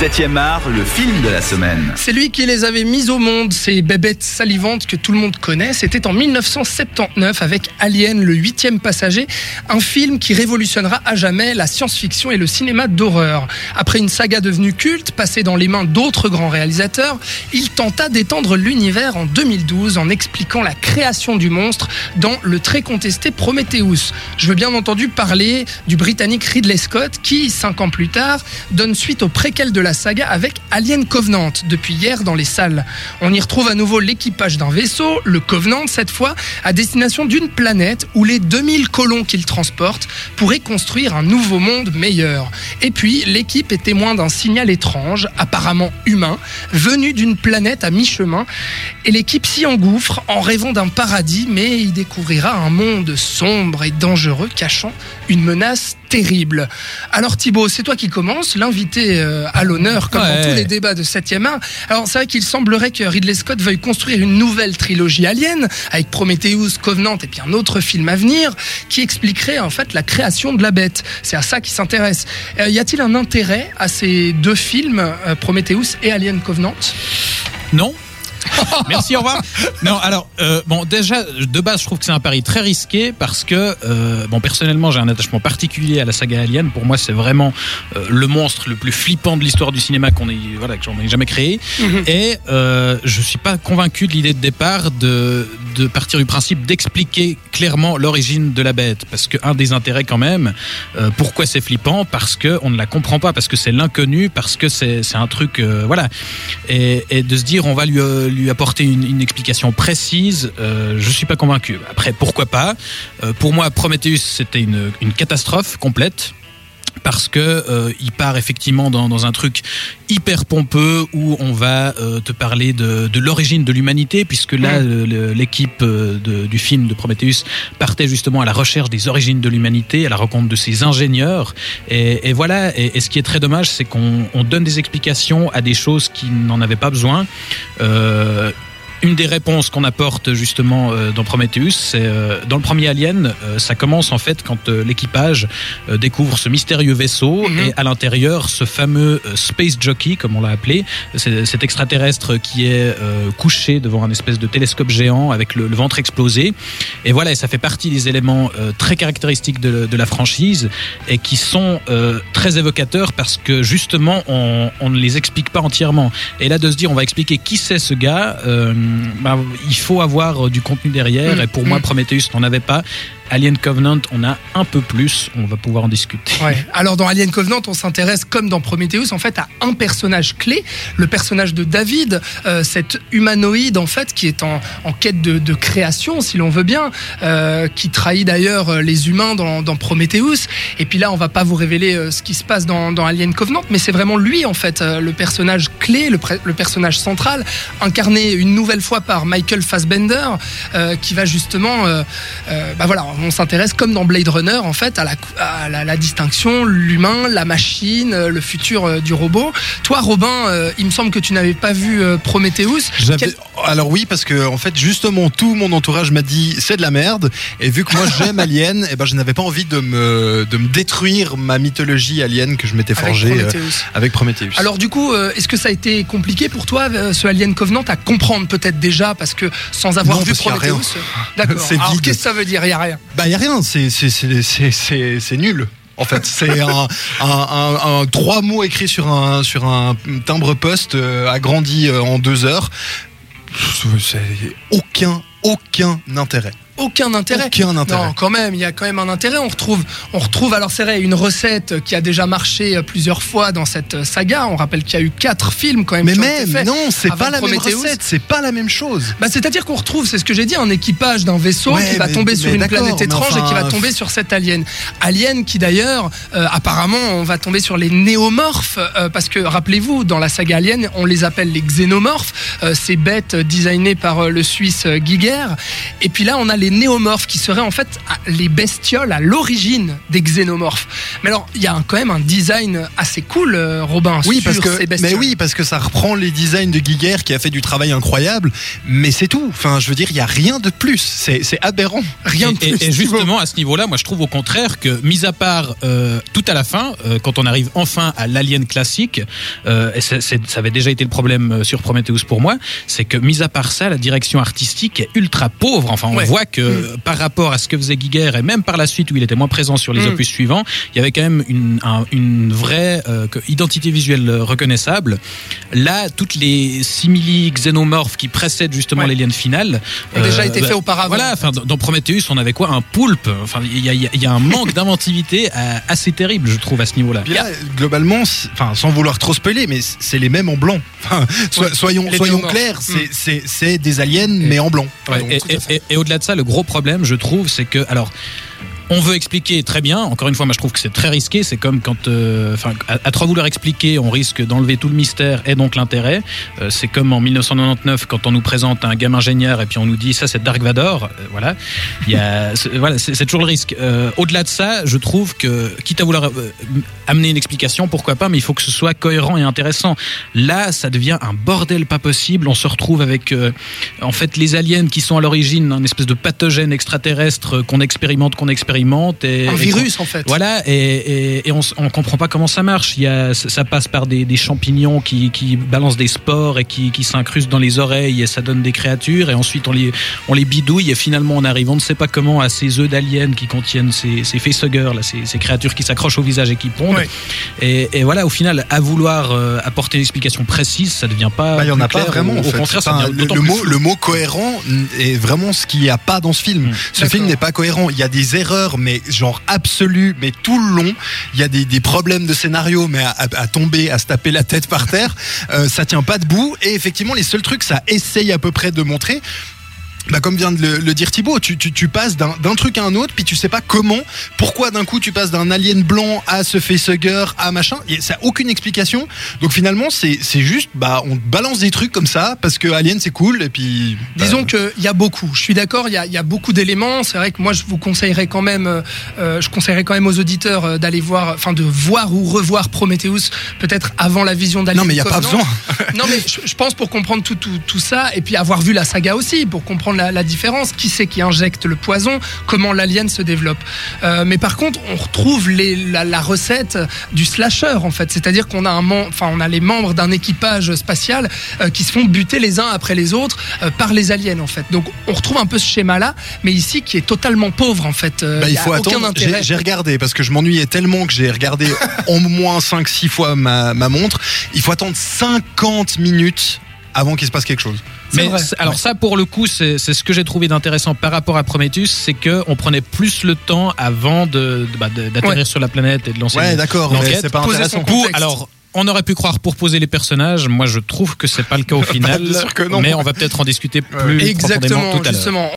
7e art, le film de la semaine. C'est lui qui les avait mis au monde, ces bébêtes salivantes que tout le monde connaît. C'était en 1979 avec Alien, le huitième passager, un film qui révolutionnera à jamais la science-fiction et le cinéma d'horreur. Après une saga devenue culte, passée dans les mains d'autres grands réalisateurs, il tenta d'étendre l'univers en 2012 en expliquant la création du monstre dans le très contesté Prometheus. Je veux bien entendu parler du britannique Ridley Scott qui, cinq ans plus tard, donne suite au préquel de la saga avec Alien Covenant, depuis hier dans les salles. On y retrouve à nouveau l'équipage d'un vaisseau, le Covenant cette fois, à destination d'une planète où les 2000 colons qu'il transporte pourraient construire un nouveau monde meilleur. Et puis, l'équipe est témoin d'un signal étrange, apparemment humain, venu d'une planète à mi-chemin, et l'équipe s'y engouffre en rêvant d'un paradis, mais il découvrira un monde sombre et dangereux cachant une menace terrible. Alors Thibaut, c'est toi qui commence, l'invité euh, à l'honneur, comme dans tous les débats de 7e art. Alors c'est vrai qu'il semblerait que Ridley Scott veuille construire une nouvelle trilogie Alien, avec Prometheus, Covenant et puis un autre film à venir, qui expliquerait en fait la création de la bête. C'est à ça qu'il s'intéresse. Euh, y a-t-il un intérêt à ces deux films, euh, Prometheus et Alien Covenant? Non, Merci, au revoir. Non, alors, euh, bon, déjà, de base, je trouve que c'est un pari très risqué parce que, euh, bon, personnellement, j'ai un attachement particulier à la saga Alien. Pour moi, c'est vraiment euh, le monstre le plus flippant de l'histoire du cinéma qu'on ait, voilà, que j'en ai jamais créé. Mhm. Et euh, je suis pas convaincu de l'idée de départ de, de partir du principe d'expliquer clairement l'origine de la bête. Parce que un des intérêts, quand même, euh, pourquoi c'est flippant? Parce que on ne la comprend pas, parce que c'est l'inconnu, parce que c'est un truc, euh, voilà. Et, de se dire, on va lui lui apporter une, explication précise, euh, je suis pas convaincu. Après, pourquoi pas? Euh, Pour moi, Prometheus, c'était une catastrophe complète parce que euh, il part effectivement dans, dans, un truc hyper pompeux où on va euh, te parler de, de l'origine de l'humanité puisque là mmh. l'équipe euh, du film de Prometheus partait justement à la recherche des origines de l'humanité à la rencontre de ses ingénieurs. Et, et voilà. Et, et, ce qui est très dommage c'est qu'on donne des explications à des choses qui n'en avaient pas besoin. Euh, une des réponses qu'on apporte justement euh, dans Prometheus, c'est euh, dans le premier Alien, euh, ça commence en fait quand l'équipage découvre ce mystérieux vaisseau mm -hmm. et à l'intérieur ce fameux space jockey comme on l'a appelé, cet extraterrestre qui est couché devant un espèce de télescope géant avec le, le ventre explosé. Et voilà, et ça fait partie des éléments très caractéristiques de, de la franchise et qui sont très évocateurs parce que justement on, on ne les explique pas entièrement. Et là de se dire on va expliquer qui c'est ce gars. Euh, bah, il faut avoir euh, du contenu derrière. Mmh, et pour moi Prometheus n'en avait pas Alien Covenant, on a un peu plus, on va pouvoir en discuter. Ouais. Alors dans Alien Covenant, on s'intéresse comme dans Prometheus en fait à un personnage clé, le personnage de David, euh, cet humanoïde en fait qui est en, quête de, création, si l'on veut bien, euh, qui trahit d'ailleurs euh, les humains dans, Prometheus. Et puis là, on va pas vous révéler ce qui se passe dans, Alien Covenant, mais c'est vraiment lui en fait le personnage clé, le, personnage central, incarné une nouvelle fois par Michael Fassbender, qui va justement, bah voilà on s'intéresse comme dans Blade Runner en fait à la, à la, la distinction l'humain la machine euh, le futur euh, du robot. Toi Robin euh, il me semble que tu n'avais pas vu Prometheus. Quel... alors oui parce que en fait justement tout mon entourage m'a dit c'est de la merde. Et vu que moi j'aime Alien et eh ben je n'avais pas envie de me de me détruire ma mythologie Alien que je m'étais forgé avec, euh, avec Prometheus. Alors du coup euh, est-ce que ça a été compliqué pour toi ce Alien Covenant à comprendre peut-être déjà parce que sans avoir non, vu Prometheus d'accord. Qu'est-ce que ça veut dire il y a rien bah y a rien c'est nul en fait. C'est un, un, un, un, trois mots écrits sur un sur un timbre poste euh, agrandi euh, en deux heures. c'est aucun aucun intérêt aucun intérêt. Aucun intérêt. Non, quand même, il y a quand même un intérêt. On retrouve, on retrouve alors c'est vrai une recette qui a déjà marché plusieurs fois dans cette saga. On rappelle qu'il y a eu quatre films quand même. Mais même, non, c'est pas la Prometheus. même recette, c'est pas la même chose. Bah, c'est-à-dire qu'on retrouve, c'est ce que j'ai dit, un équipage d'un vaisseau ouais, qui va mais, tomber sur une planète étrange enfin... et qui va tomber sur cet alien. Alien qui d'ailleurs, euh, apparemment, on va tomber sur les néomorphes euh, parce que rappelez-vous, dans la saga Alien, on les appelle les xénomorphes, euh, ces bêtes designées par euh, le Suisse Giger. Et puis là, on a les des néomorphes qui seraient en fait les bestioles à l'origine des xénomorphes. Mais alors, il y a un- quand même un design assez cool, euh, Robin, Oui, sur parce que, ces bestioles. mais oui, parce que ça reprend les designs de Giger qui a fait du travail incroyable, mais c'est tout. Enfin, je veux dire, il y a rien de plus. C'est aberrant. Rien de Et, plus. et justement, à ce niveau-là, moi je trouve au contraire que, mis à part euh, tout à la fin, euh, quand on arrive enfin à l'Alien classique, euh, et ça avait déjà été le problème sur Prometheus pour moi, c'est que, mis à part ça, la direction artistique est ultra pauvre. Enfin, on Ouais. voit que euh, par rapport à ce que faisait Giger, et même par la suite où il était moins présent sur les Mm. opus suivants, il y avait quand même une, un- une vraie euh, identité visuelle euh, reconnaissable. Là, toutes les simili xénomorphes qui précèdent justement Ouais. l'Alien final Ont déjà été bah, faits auparavant. Voilà, enfin, dans dans Prometheus, on avait quoi? Un poulpe. Enfin, il y a, y y un manque d'inventivité euh, assez terrible, je trouve, à ce niveau-là. Là, globalement, enfin, sans vouloir trop spoiler, mais c'est les mêmes en blanc. Enfin, so- Ouais, soyons, clairs, Mm. c'est- des aliens, mais en blanc. Ouais, Donc, et, tout à et- fait. et- et au-delà de ça, le gros problème, je trouve, c'est que, alors, on veut expliquer très bien. Encore une fois, moi, je trouve que c'est très risqué. C'est comme quand, euh, à, à trop vouloir expliquer, on risque d'enlever tout le mystère et donc l'intérêt. Euh, c'est comme en 1999 quand on nous présente un gamin ingénieur et puis on nous dit ça, c'est Dark Vador. Euh, voilà, il y a, c'est- voilà, c'est toujours le risque. Euh, au-delà de ça, je trouve que, quitte à vouloir euh, amener une explication, pourquoi pas, mais il faut que ce soit cohérent et intéressant. Là, ça devient un bordel pas possible. On se retrouve avec, en fait, les aliens qui sont à l'origine un espèce de pathogène extraterrestre qu'on expérimente, qu'on expérimente. Et, un et virus, en fait. voilà, et, et, et on, on comprend pas comment ça marche. Il y a, ça passe par des, des champignons qui, qui balancent des spores et qui, qui s'incrustent dans les oreilles et ça donne des créatures. Et ensuite on les, on les bidouille et finalement on arrive, on ne sait pas comment, à ces œufs d'aliens qui contiennent ces, ces facehuggers, là, ces, ces créatures qui s'accrochent au visage et qui pondent. Ouais. Et, et voilà, au final, à vouloir euh, apporter une explication précise, ça devient pas. Bah, il y en a pas vraiment. Au, en au fait. contraire, ça Enfin, le, le mot, le mot cohérent est vraiment ce qu'il n'y a pas dans ce film. Mm. Ce film n'est pas cohérent. Il y a des erreurs, mais genre absolues, mais tout le long. Il y a des, problèmes de scénario, mais à tomber, à se taper la tête par terre, euh, ça tient pas debout. Et effectivement, les seuls trucs, ça essaye à peu près de montrer. Bah comme vient de le, le dire Thibaut, tu, tu, tu passes d'un truc à un autre, puis tu sais pas comment, pourquoi d'un coup tu passes d'un alien blanc à ce facehugger, à machin, et ça a aucune explication. Donc finalement, c'est juste, bah on balance des trucs comme ça, parce que Alien c'est cool, et puis. bah, Disons qu'il y a beaucoup. Je suis d'accord, il y a, y a beaucoup d'éléments. C'est vrai que moi, je vous conseillerais quand même, euh, euh, je conseillerais quand même aux auditeurs euh, d'aller voir, enfin de voir ou revoir Prometheus, peut-être avant la vision d'Alien. Non, mais il n'y a pas besoin. Non, mais je, je pense pour comprendre tout, tout, tout ça, et puis avoir vu la saga aussi, pour comprendre la, la différence, qui c'est qui injecte le poison, comment l'alien se développe? Euh, mais par contre, on retrouve les, la, la recette du slasher, en fait. C'est-à-dire qu'on a, un mem- enfin, on a les membres d'un équipage spatial euh, qui se font buter les uns après les autres euh, par les aliens, en fait. Donc on retrouve un peu ce schéma-là, mais ici qui est totalement pauvre, en fait. Bah, il faut attendre. j'ai regardé parce que je m'ennuyais tellement que j'ai regardé au moins 5-6 fois ma, ma montre. Il faut attendre 50 minutes avant qu'il se passe quelque chose. Mais vrai. alors ça, pour le coup, c'est c'est ce que j'ai trouvé d'intéressant par rapport à Prometheus, c'est que on prenait plus le temps avant de de- bah, d'atterrir Ouais. sur la planète et de lancer. Ouais, d'accord, c'est pas Poser intéressant. contexte. alors, on aurait pu croire pour poser les personnages. Moi, je trouve que c'est pas le cas au final. bien sûr que non. Mais on va peut-être en discuter plus Exactement, profondément tout à l'heure. justement.